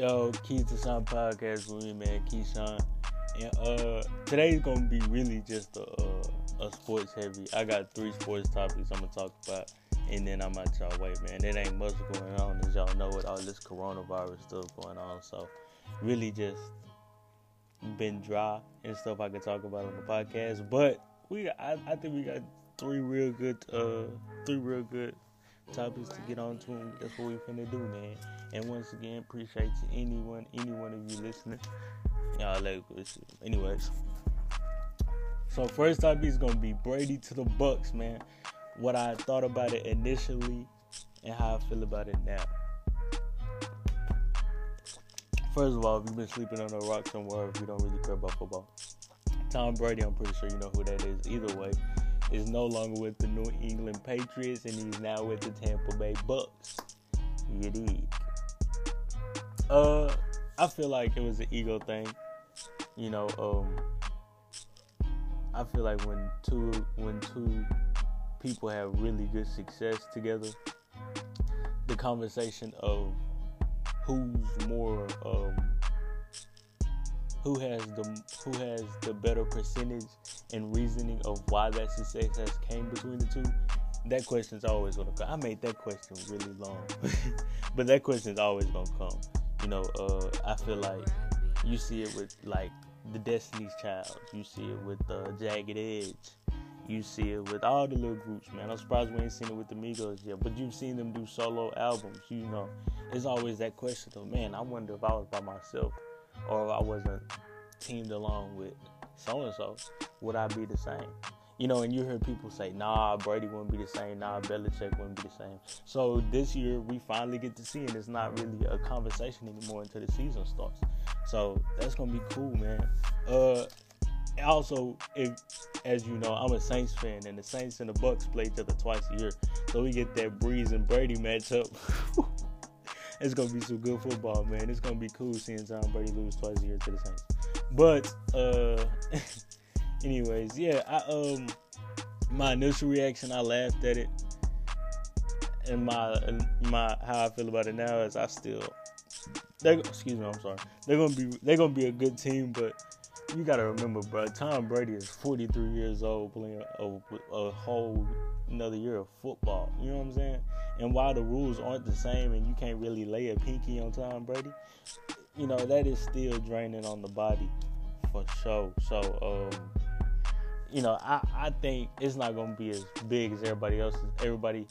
Yo, Keys to Shine podcast with me, man, Keyshawn. And uh, today's gonna be really just a, a, sports heavy. I got three sports topics I'm gonna talk about, and then I'm out y'all way, man. It ain't much going on, as y'all know, with all this coronavirus stuff going on. So, really just been dry and stuff I could talk about on the podcast. But we, I, I think we got three real good, uh, three real good topics to get on to. And that's what we're finna do, man. And once again, appreciate anyone, any one of you listening. Y'all like anyways. So first topic is gonna be Brady to the Bucs, man. What I thought about it initially and how I feel about it now. First of all, if you've been sleeping on a rock somewhere, if you don't really care about football, Tom Brady, I'm pretty sure you know who that is. Either way, is no longer with the New England Patriots and he's now with the Tampa Bay Bucs. You? Uh, I feel like it was an ego thing. You know, um, I feel like when two when two people have really good success together, the conversation of who's more um, who has the who has the better percentage and reasoning of why that success has came between the two that question's always gonna come i made that question really long but that question's always gonna come you know uh, i feel like you see it with like the destiny's child you see it with uh, jagged edge you see it with all the little groups, man. I'm surprised we ain't seen it with the Migos yet, but you've seen them do solo albums. You know, it's always that question of, man, I wonder if I was by myself, or I wasn't teamed along with so and so, would I be the same? You know, and you hear people say, nah, Brady wouldn't be the same, nah, Belichick wouldn't be the same. So this year we finally get to see, and it's not really a conversation anymore until the season starts. So that's gonna be cool, man. Uh, also, if as you know, I'm a Saints fan, and the Saints and the Bucs play each other twice a year, so we get that Brees and Brady matchup. it's gonna be some good football, man. It's gonna be cool seeing Tom Brady lose twice a year to the Saints. But uh, anyways, yeah, I um, my initial reaction, I laughed at it, and my my how I feel about it now is I still. They, excuse me, I'm sorry. They're gonna be they're gonna be a good team, but you gotta remember, bro. Tom Brady is 43 years old, playing a, a, whole another year of football. You know what I'm saying? And while the rules aren't the same, and you can't really lay a pinky on Tom Brady, you know that is still draining on the body for sure. So, um, you know, I, I think it's not gonna be as big as everybody else. Everybody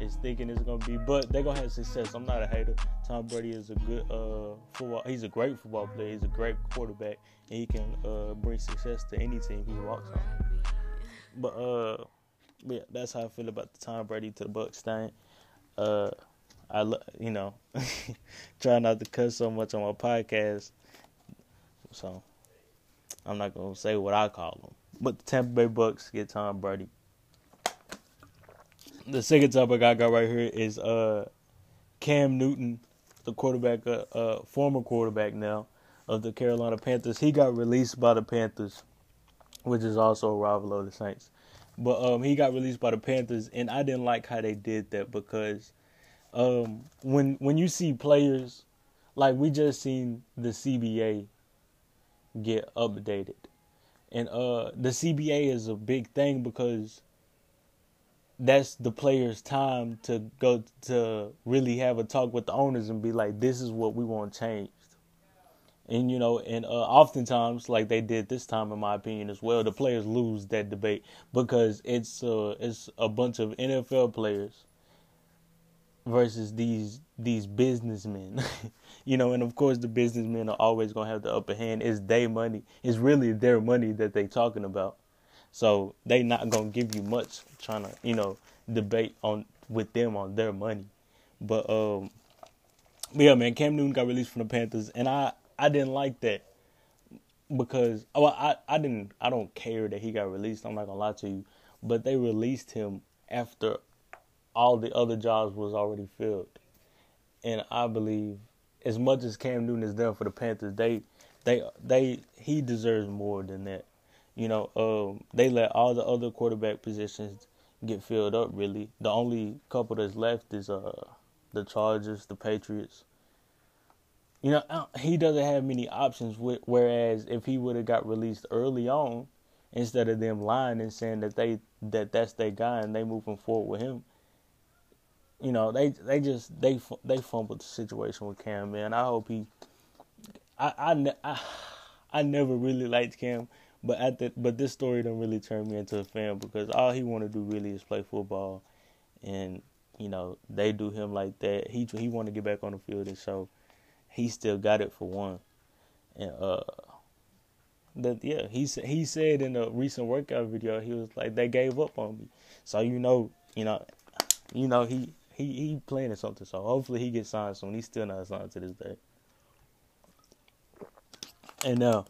is thinking it's gonna be, but they're gonna have success. I'm not a hater. Tom Brady is a good uh, football. He's a great football player. He's a great quarterback, and he can uh, bring success to any team he walks on. But uh, yeah, that's how I feel about the Tom Brady to the Bucs thing. Uh, I you know try not to cuss so much on my podcast, so I'm not gonna say what I call them. But the Tampa Bay Bucs get Tom Brady the second topic I got right here is uh, Cam Newton, the quarterback, uh, uh, former quarterback now of the Carolina Panthers. He got released by the Panthers, which is also a rival of the Saints. But um, he got released by the Panthers, and I didn't like how they did that because um, when when you see players like we just seen the CBA get updated, and uh, the CBA is a big thing because that's the players' time to go to really have a talk with the owners and be like, this is what we want changed. And you know, and uh, oftentimes, like they did this time, in my opinion, as well, the players lose that debate because it's uh, it's a bunch of NFL players versus these these businessmen, you know, and of course the businessmen are always gonna have the upper hand. It's their money. It's really their money that they talking about. So they not gonna give you much trying to, you know, debate on with them on their money. But um yeah, man, Cam Newton got released from the Panthers and I I didn't like that because well, I I didn't I don't care that he got released. I'm not gonna lie to you, but they released him after all the other jobs was already filled, and I believe as much as Cam Newton is done for the Panthers, they they they he deserves more than that. You know, um, they let all the other quarterback positions get filled up. Really, the only couple that's left is uh the Chargers, the Patriots. You know, he doesn't have many options. Whereas if he would have got released early on, instead of them lying and saying that they that that's their guy and they moving forward with him, you know, they they just they they fumbled the situation with Cam. Man, I hope he. I I I, I never really liked Cam, but at the but this story don't really turn me into a fan because all he want to do really is play football, and you know they do him like that. He he want to get back on the field and show he still got it for one, and uh. That yeah, he he said in a recent workout video, he was like they gave up on me. So you know, you know, you know he he he planning something. So hopefully he gets signed soon. He's still not signed to this day. And now,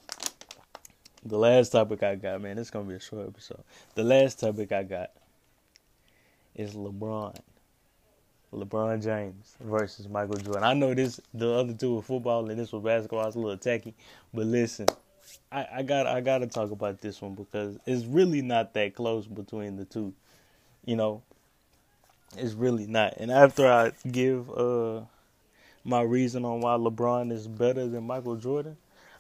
the last topic I got, man, it's gonna be a short episode. The last topic I got is LeBron. LeBron James versus Michael Jordan. I know this the other two were football and this was basketball. It's a little tacky, but listen, I, I got I got to talk about this one because it's really not that close between the two. You know, it's really not. And after I give uh my reason on why LeBron is better than Michael Jordan,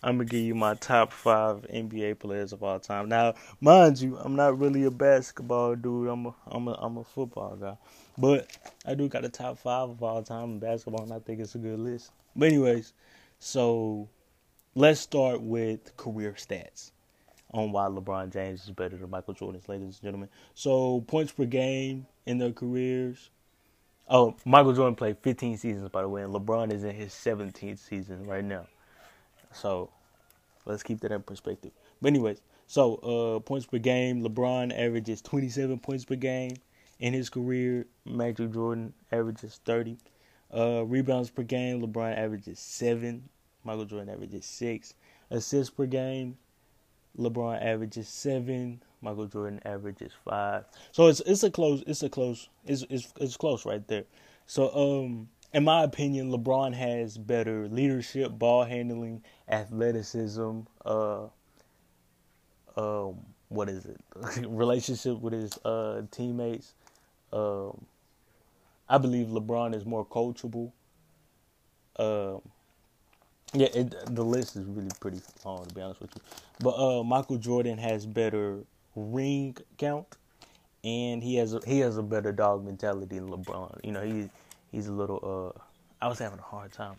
I'm gonna give you my top five NBA players of all time. Now, mind you, I'm not really a basketball dude. I'm a I'm a I'm a football guy, but I do got a top five of all time in basketball, and I think it's a good list. But anyways, so let's start with career stats on why LeBron James is better than Michael Jordan, ladies and gentlemen. So points per game in their careers. Oh, Michael Jordan played 15 seasons, by the way, and LeBron is in his 17th season right now. So let's keep that in perspective. But anyways, so uh, points per game, LeBron averages 27 points per game in his career. Michael Jordan averages 30. Uh, rebounds per game, LeBron averages seven. Michael Jordan averages six. Assists per game, LeBron averages seven. Michael Jordan averages five. So it's it's a close it's a close it's it's it's close right there. So um in my opinion, LeBron has better leadership, ball handling, athleticism, uh, um, what is it? Relationship with his uh, teammates. Um, I believe LeBron is more coachable. Um, yeah, it, the list is really pretty long to be honest with you. But uh, Michael Jordan has better ring count, and he has a, he has a better dog mentality than LeBron. You know, he he's a little. Uh, I was having a hard time.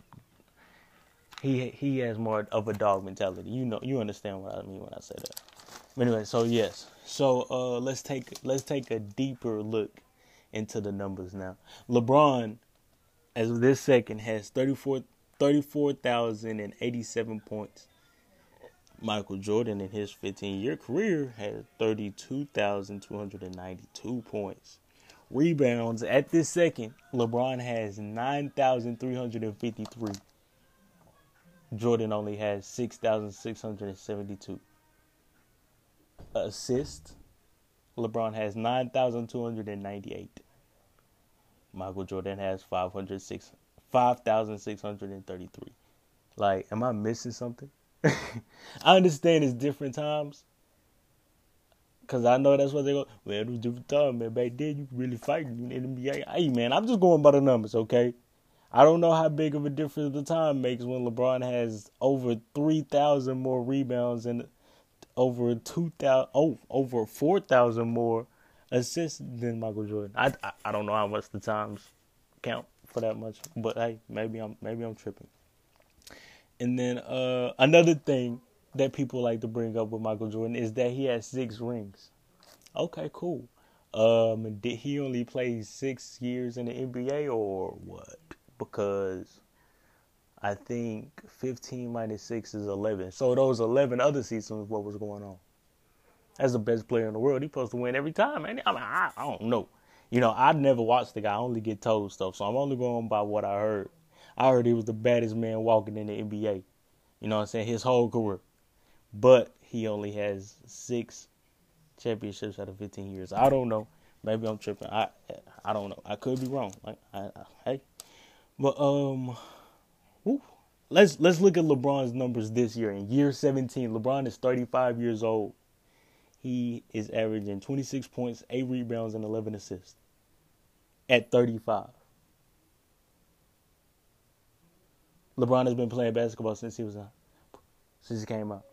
He he has more of a dog mentality. You know, you understand what I mean when I say that. Anyway, so yes, so uh, let's take let's take a deeper look into the numbers now. LeBron, as of this second, has 34 34,087 points. Michael Jordan in his 15 year career had 32,292 points. Rebounds at this second, LeBron has 9,353. Jordan only has 6,672. Assists, LeBron has 9,298. Michael Jordan has 506, 5,633. Like, am I missing something? I understand it's different times, Cause I know that's what they go. Well, it was different time, man. Back then, you really fighting in the NBA. Hey, man, I'm just going by the numbers, okay? I don't know how big of a difference the time makes when LeBron has over three thousand more rebounds and over two thousand, oh, over four thousand more assists than Michael Jordan. I, I, I don't know how much the times count for that much, but hey, maybe I'm maybe I'm tripping. And then uh, another thing that people like to bring up with Michael Jordan is that he has six rings. Okay, cool. Um, did he only play six years in the NBA or what? Because I think 15 minus 6 is 11. So those 11 other seasons, what was going on? As the best player in the world, he's supposed to win every time, man. I mean, I, I don't know. You know, I never watched the guy. I only get told stuff, so I'm only going by what I heard. I heard he was the baddest man walking in the NBA. You know what I'm saying? His whole career but he only has six championships out of 15 years. I don't know. Maybe I'm tripping. I I don't know. I could be wrong. Like I, I hey, but um, whew. let's let's look at LeBron's numbers this year. In year 17, LeBron is 35 years old. He is averaging 26 points, 8 rebounds, and 11 assists at 35. LeBron has been playing basketball since he was a, since he came out.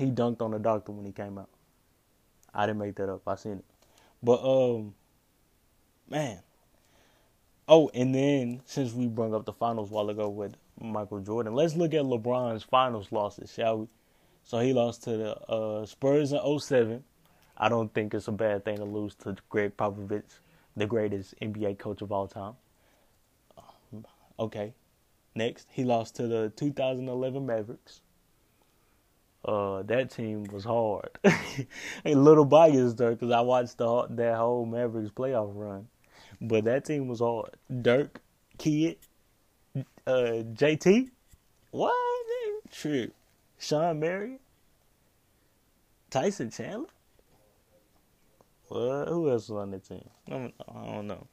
He dunked on the doctor when he came out. I didn't make that up. I seen it. But um, man. Oh, and then since we brought up the finals a while ago with Michael Jordan, let's look at LeBron's finals losses, shall we? So he lost to the uh, Spurs in 07. I don't think it's a bad thing to lose to Gregg Popovich, the greatest NBA coach of all time. Okay. Next, he lost to the 2011 Mavericks. Uh, that team was hard. a little biased there because I watched the that whole Mavericks playoff run, but that team was hard. Dirk, Kidd, uh, JT, what? True. Shawn Marion, Tyson Chandler. What? Who else was on the team? I don't know.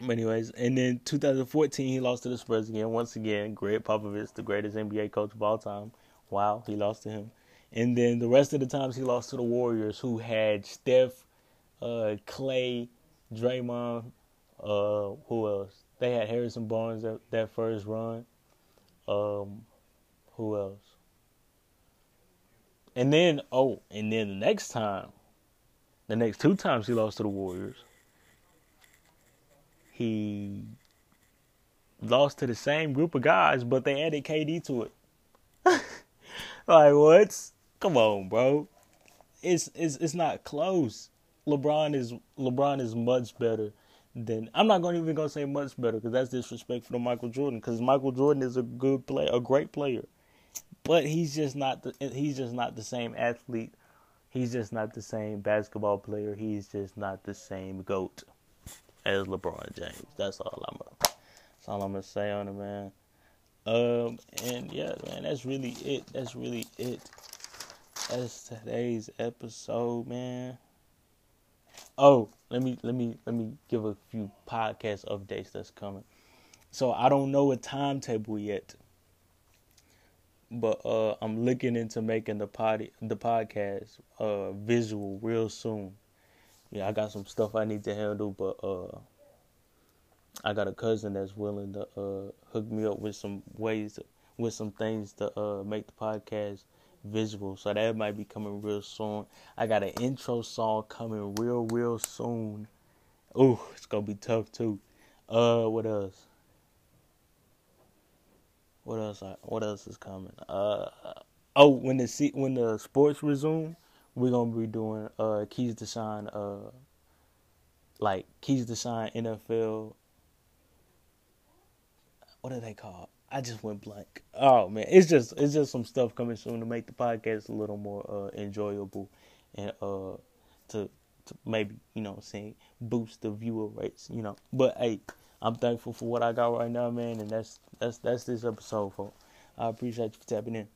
But anyways, and then 2014 he lost to the Spurs again. Once again, Gregg Popovich, the greatest NBA coach of all time. Wow, he lost to him. And then the rest of the times he lost to the Warriors, who had Steph, uh, Clay, Draymond, uh, who else? They had Harrison Barnes that, that first run. Um, who else? And then, oh, and then the next time, the next two times he lost to the Warriors, he lost to the same group of guys, but they added KD to it. like what? Come on, bro. It's it's it's not close. LeBron is LeBron is much better than I'm not going even gonna say much better because that's disrespectful to Michael Jordan because Michael Jordan is a good player, a great player, but he's just not the he's just not the same athlete. He's just not the same basketball player. He's just not the same goat as LeBron James. That's all I'm. That's all I'm gonna say on it, man. Um, and yeah, man, that's really it. That's really it. That's today's episode, man. Oh, let me let me let me give a few podcast updates that's coming. So I don't know a timetable yet, but uh, I'm looking into making the pod the podcast uh visual real soon. Yeah, I got some stuff I need to handle, but uh I got a cousin that's willing to uh, hook me up with some ways, with some things to uh, make the podcast visual. So that might be coming real soon. I got an intro song coming real, real soon. Ooh, it's gonna be tough too. Uh, what else? What else? What else is coming? Uh, oh, when the when the sports resume, we're gonna be doing uh keys to shine. Uh, like keys to shine NFL what are they called? I just went blank. Oh man, it's just it's just some stuff coming soon to make the podcast a little more uh, enjoyable and uh to to maybe you know saying boost the viewer rates. You know, but hey, I'm thankful for what I got right now, man, and that's that's that's this episode, folks. I appreciate you for tapping in.